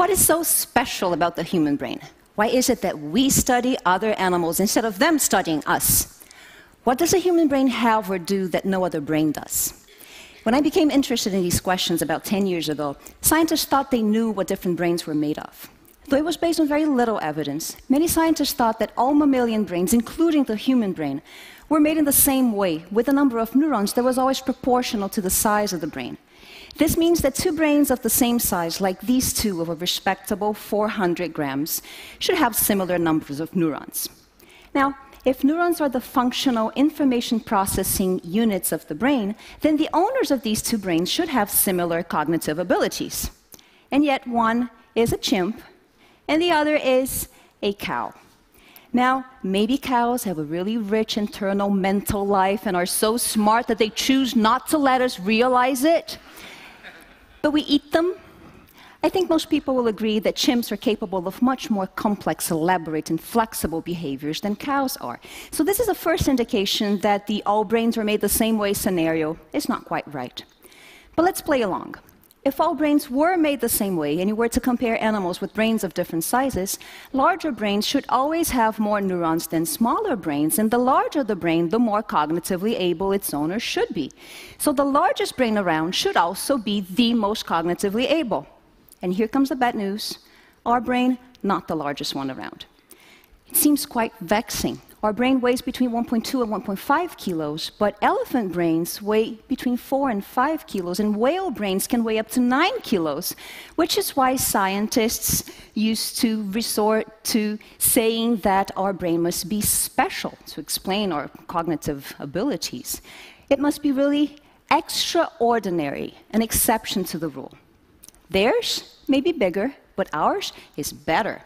What is so special about the human brain? Why is it that we study other animals instead of them studying us? What does a human brain have or do that no other brain does? When I became interested in these questions about 10 years ago, scientists thought they knew what different brains were made of. Though it was based on very little evidence, many scientists thought that all mammalian brains, including the human brain, were made in the same way, with a number of neurons that was always proportional to the size of the brain. This means that two brains of the same size, like these two of a respectable 400 grams, should have similar numbers of neurons. Now, if neurons are the functional information processing units of the brain, then the owners of these two brains should have similar cognitive abilities. And yet, one is a chimp, and the other is a cow. Now, maybe cows have a really rich internal mental life and are so smart that they choose not to let us realize it. But we eat them. I think most people will agree that chimps are capable of much more complex, elaborate, and flexible behaviors than cows are. So, this is a first indication that the all brains are made the same way scenario is not quite right. But let's play along. If all brains were made the same way, and you were to compare animals with brains of different sizes, larger brains should always have more neurons than smaller brains, and the larger the brain, the more cognitively able its owner should be. So the largest brain around should also be the most cognitively able. And here comes the bad news our brain, not the largest one around. It seems quite vexing our brain weighs between 1.2 and 1.5 kilos, but elephant brains weigh between 4 and 5 kilos, and whale brains can weigh up to 9 kilos, which is why scientists used to resort to saying that our brain must be special to explain our cognitive abilities. It must be really extraordinary, an exception to the rule. Theirs may be bigger, but ours is better.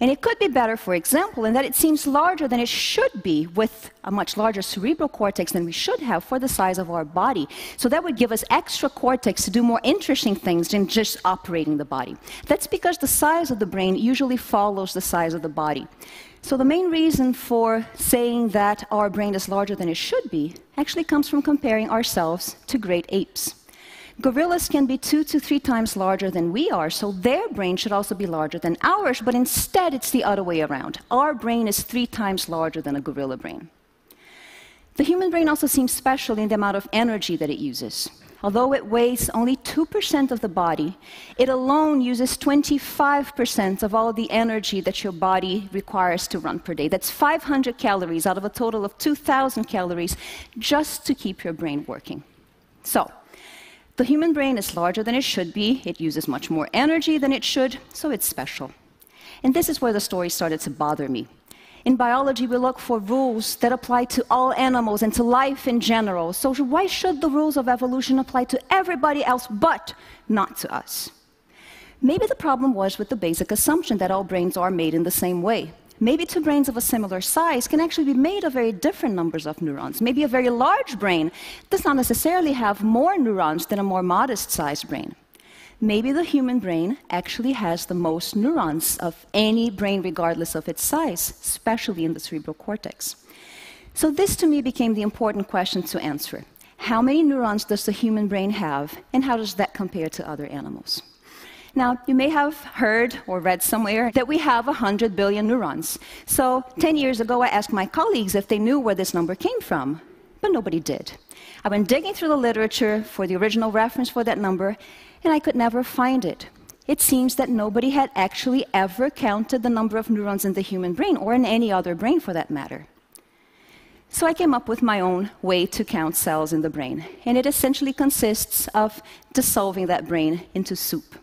And it could be better, for example, in that it seems larger than it should be with a much larger cerebral cortex than we should have for the size of our body. So that would give us extra cortex to do more interesting things than just operating the body. That's because the size of the brain usually follows the size of the body. So the main reason for saying that our brain is larger than it should be actually comes from comparing ourselves to great apes. Gorillas can be two to three times larger than we are, so their brain should also be larger than ours, but instead it's the other way around. Our brain is three times larger than a gorilla brain. The human brain also seems special in the amount of energy that it uses. Although it weighs only 2% of the body, it alone uses 25% of all the energy that your body requires to run per day. That's 500 calories out of a total of 2,000 calories just to keep your brain working. So, the human brain is larger than it should be, it uses much more energy than it should, so it's special. And this is where the story started to bother me. In biology, we look for rules that apply to all animals and to life in general. So, why should the rules of evolution apply to everybody else but not to us? Maybe the problem was with the basic assumption that all brains are made in the same way maybe two brains of a similar size can actually be made of very different numbers of neurons. Maybe a very large brain does not necessarily have more neurons than a more modest sized brain. Maybe the human brain actually has the most neurons of any brain, regardless of its size, especially in the cerebral cortex. So, this to me became the important question to answer. How many neurons does the human brain have, and how does that compare to other animals? Now, you may have heard or read somewhere that we have 100 billion neurons. So, 10 years ago, I asked my colleagues if they knew where this number came from, but nobody did. I went digging through the literature for the original reference for that number, and I could never find it. It seems that nobody had actually ever counted the number of neurons in the human brain, or in any other brain for that matter. So I came up with my own way to count cells in the brain, and it essentially consists of dissolving that brain into soup.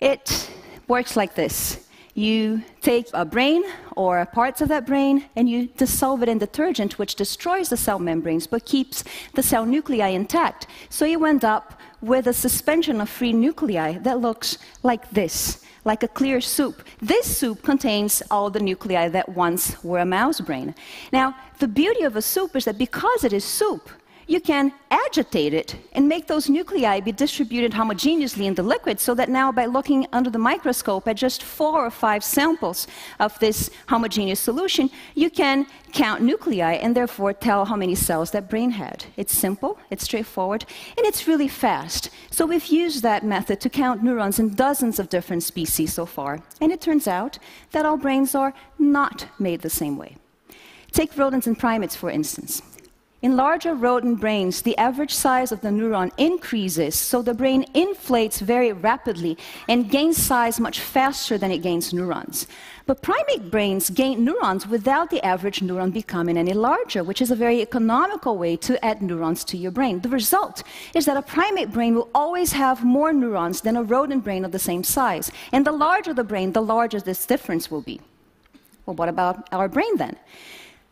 It works like this. You take a brain or parts of that brain and you dissolve it in detergent, which destroys the cell membranes but keeps the cell nuclei intact. So you end up with a suspension of free nuclei that looks like this, like a clear soup. This soup contains all the nuclei that once were a mouse brain. Now, the beauty of a soup is that because it is soup, you can agitate it and make those nuclei be distributed homogeneously in the liquid so that now by looking under the microscope at just four or five samples of this homogeneous solution, you can count nuclei and therefore tell how many cells that brain had. It's simple, it's straightforward, and it's really fast. So we've used that method to count neurons in dozens of different species so far, and it turns out that all brains are not made the same way. Take rodents and primates, for instance. In larger rodent brains, the average size of the neuron increases, so the brain inflates very rapidly and gains size much faster than it gains neurons. But primate brains gain neurons without the average neuron becoming any larger, which is a very economical way to add neurons to your brain. The result is that a primate brain will always have more neurons than a rodent brain of the same size. And the larger the brain, the larger this difference will be. Well, what about our brain then?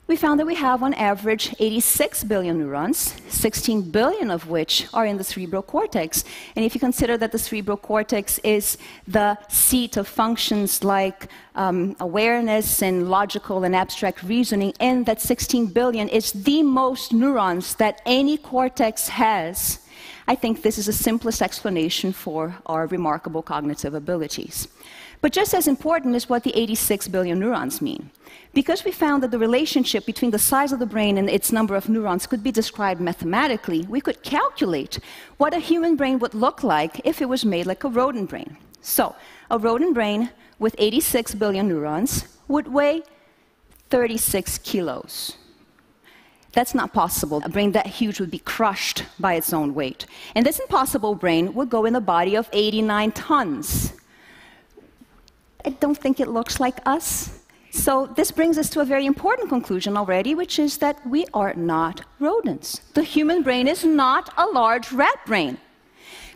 We found that we have on average 86 billion neurons, 16 billion of which are in the cerebral cortex. And if you consider that the cerebral cortex is the seat of functions like um, awareness and logical and abstract reasoning, and that 16 billion is the most neurons that any cortex has, I think this is the simplest explanation for our remarkable cognitive abilities. But just as important is what the 86 billion neurons mean. Because we found that the relationship between the size of the brain and its number of neurons could be described mathematically, we could calculate what a human brain would look like if it was made like a rodent brain. So, a rodent brain with 86 billion neurons would weigh 36 kilos. That's not possible. A brain that huge would be crushed by its own weight. And this impossible brain would go in a body of 89 tons. I don't think it looks like us. So, this brings us to a very important conclusion already, which is that we are not rodents. The human brain is not a large rat brain.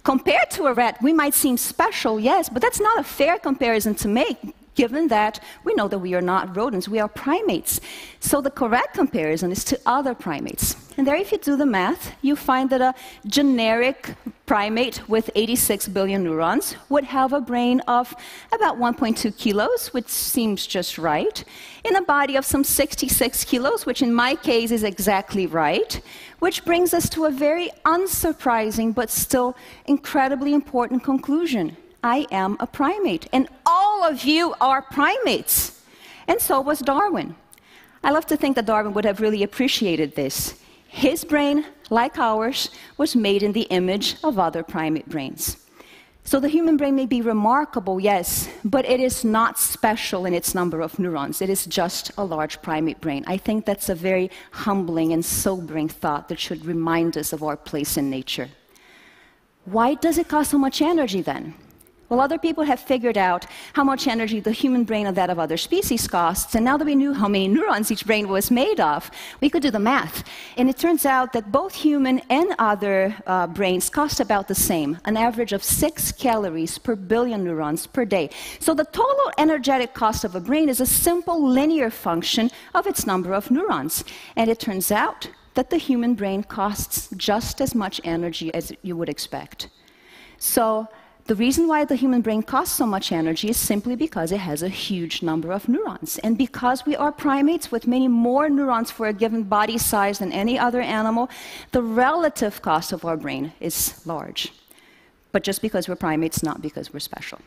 Compared to a rat, we might seem special, yes, but that's not a fair comparison to make given that we know that we are not rodents, we are primates. So the correct comparison is to other primates. And there, if you do the math, you find that a generic primate with 86 billion neurons would have a brain of about 1.2 kilos, which seems just right, in a body of some 66 kilos, which in my case is exactly right, which brings us to a very unsurprising but still incredibly important conclusion. I am a primate, and all of you are primates. And so was Darwin. I love to think that Darwin would have really appreciated this. His brain, like ours, was made in the image of other primate brains. So the human brain may be remarkable, yes, but it is not special in its number of neurons. It is just a large primate brain. I think that's a very humbling and sobering thought that should remind us of our place in nature. Why does it cost so much energy then? Well, other people have figured out how much energy the human brain and that of other species costs, and now that we knew how many neurons each brain was made of, we could do the math. And it turns out that both human and other uh, brains cost about the same, an average of six calories per billion neurons per day. So the total energetic cost of a brain is a simple linear function of its number of neurons. And it turns out that the human brain costs just as much energy as you would expect. So the reason why the human brain costs so much energy is simply because it has a huge number of neurons. And because we are primates with many more neurons for a given body size than any other animal, the relative cost of our brain is large. But just because we're primates, not because we're special.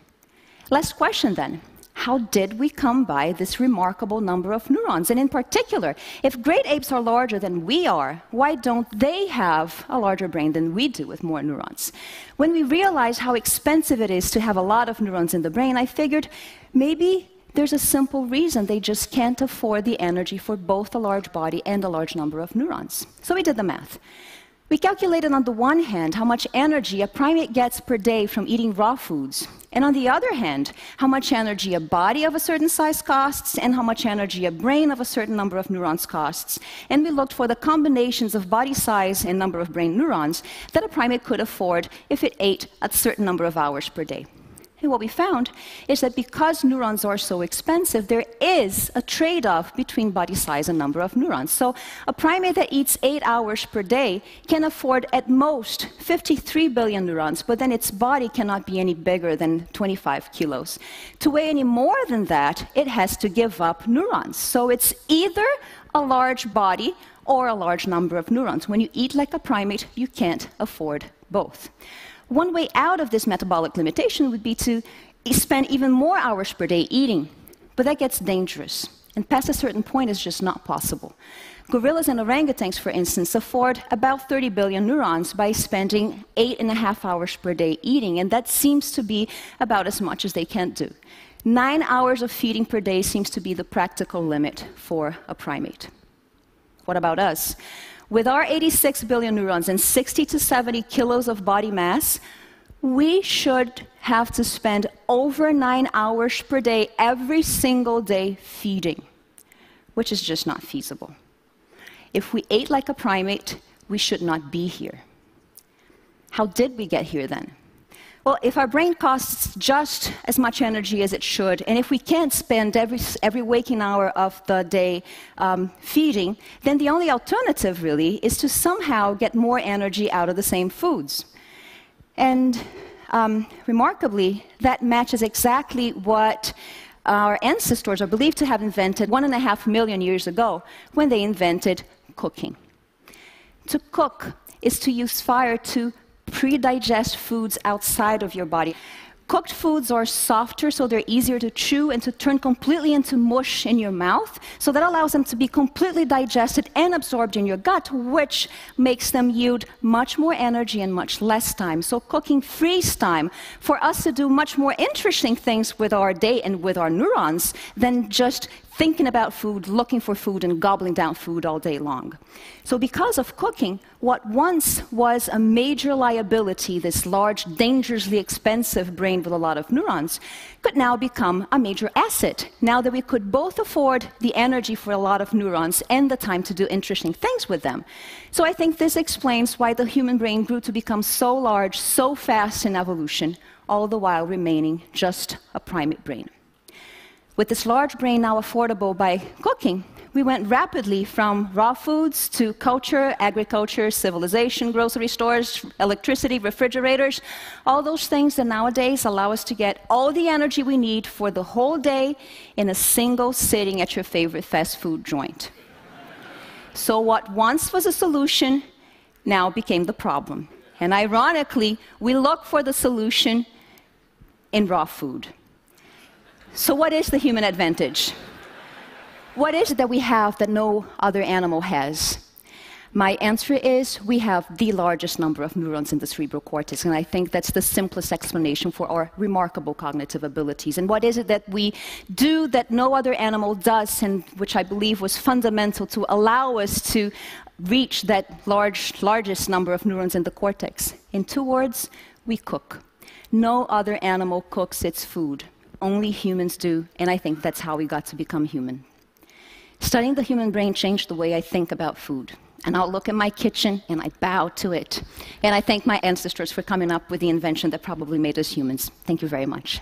Last question then how did we come by this remarkable number of neurons? And in particular, if great apes are larger than we are, why don't they have a larger brain than we do with more neurons? When we realized how expensive it is to have a lot of neurons in the brain, I figured maybe there's a simple reason they just can't afford the energy for both a large body and a large number of neurons. So we did the math. We calculated on the one hand how much energy a primate gets per day from eating raw foods, and on the other hand, how much energy a body of a certain size costs and how much energy a brain of a certain number of neurons costs. And we looked for the combinations of body size and number of brain neurons that a primate could afford if it ate a certain number of hours per day. And what we found is that because neurons are so expensive, there is a trade off between body size and number of neurons. So, a primate that eats eight hours per day can afford at most 53 billion neurons, but then its body cannot be any bigger than 25 kilos. To weigh any more than that, it has to give up neurons. So, it's either a large body or a large number of neurons. When you eat like a primate, you can't afford both. One way out of this metabolic limitation would be to spend even more hours per day eating, but that gets dangerous. And past a certain point, it's just not possible. Gorillas and orangutans, for instance, afford about 30 billion neurons by spending eight and a half hours per day eating, and that seems to be about as much as they can do. Nine hours of feeding per day seems to be the practical limit for a primate. What about us? With our 86 billion neurons and 60 to 70 kilos of body mass, we should have to spend over nine hours per day every single day feeding, which is just not feasible. If we ate like a primate, we should not be here. How did we get here then? Well, if our brain costs just as much energy as it should, and if we can't spend every, every waking hour of the day um, feeding, then the only alternative really is to somehow get more energy out of the same foods. And um, remarkably, that matches exactly what our ancestors are believed to have invented one and a half million years ago when they invented cooking. To cook is to use fire to pre-digest foods outside of your body. Cooked foods are softer, so they're easier to chew and to turn completely into mush in your mouth. So that allows them to be completely digested and absorbed in your gut, which makes them yield much more energy and much less time. So cooking frees time for us to do much more interesting things with our day and with our neurons than just thinking about food, looking for food, and gobbling down food all day long. So, because of cooking, what once was a major liability, this large, dangerously expensive brain with a lot of neurons, could now become a major asset. Now that we could both afford the energy for a lot of neurons and the time to do interesting things with them. So, I think this explains why the human brain grew to become so large, so fast in evolution, all the while remaining just a primate brain. With this large brain now affordable by cooking, we went rapidly from raw foods to culture, agriculture, civilization, grocery stores, electricity, refrigerators, all those things that nowadays allow us to get all the energy we need for the whole day in a single sitting at your favorite fast food joint. So, what once was a solution now became the problem. And ironically, we look for the solution in raw food. So, what is the human advantage? What is it that we have that no other animal has? My answer is we have the largest number of neurons in the cerebral cortex, and I think that's the simplest explanation for our remarkable cognitive abilities. And what is it that we do that no other animal does, and which I believe was fundamental to allow us to reach that large, largest number of neurons in the cortex? In two words, we cook. No other animal cooks its food only humans do, and I think that's how we got to become human. Studying the human brain changed the way I think about food. And I'll look at my kitchen and I bow to it. And I thank my ancestors for coming up with the invention that probably made us humans. Thank you very much.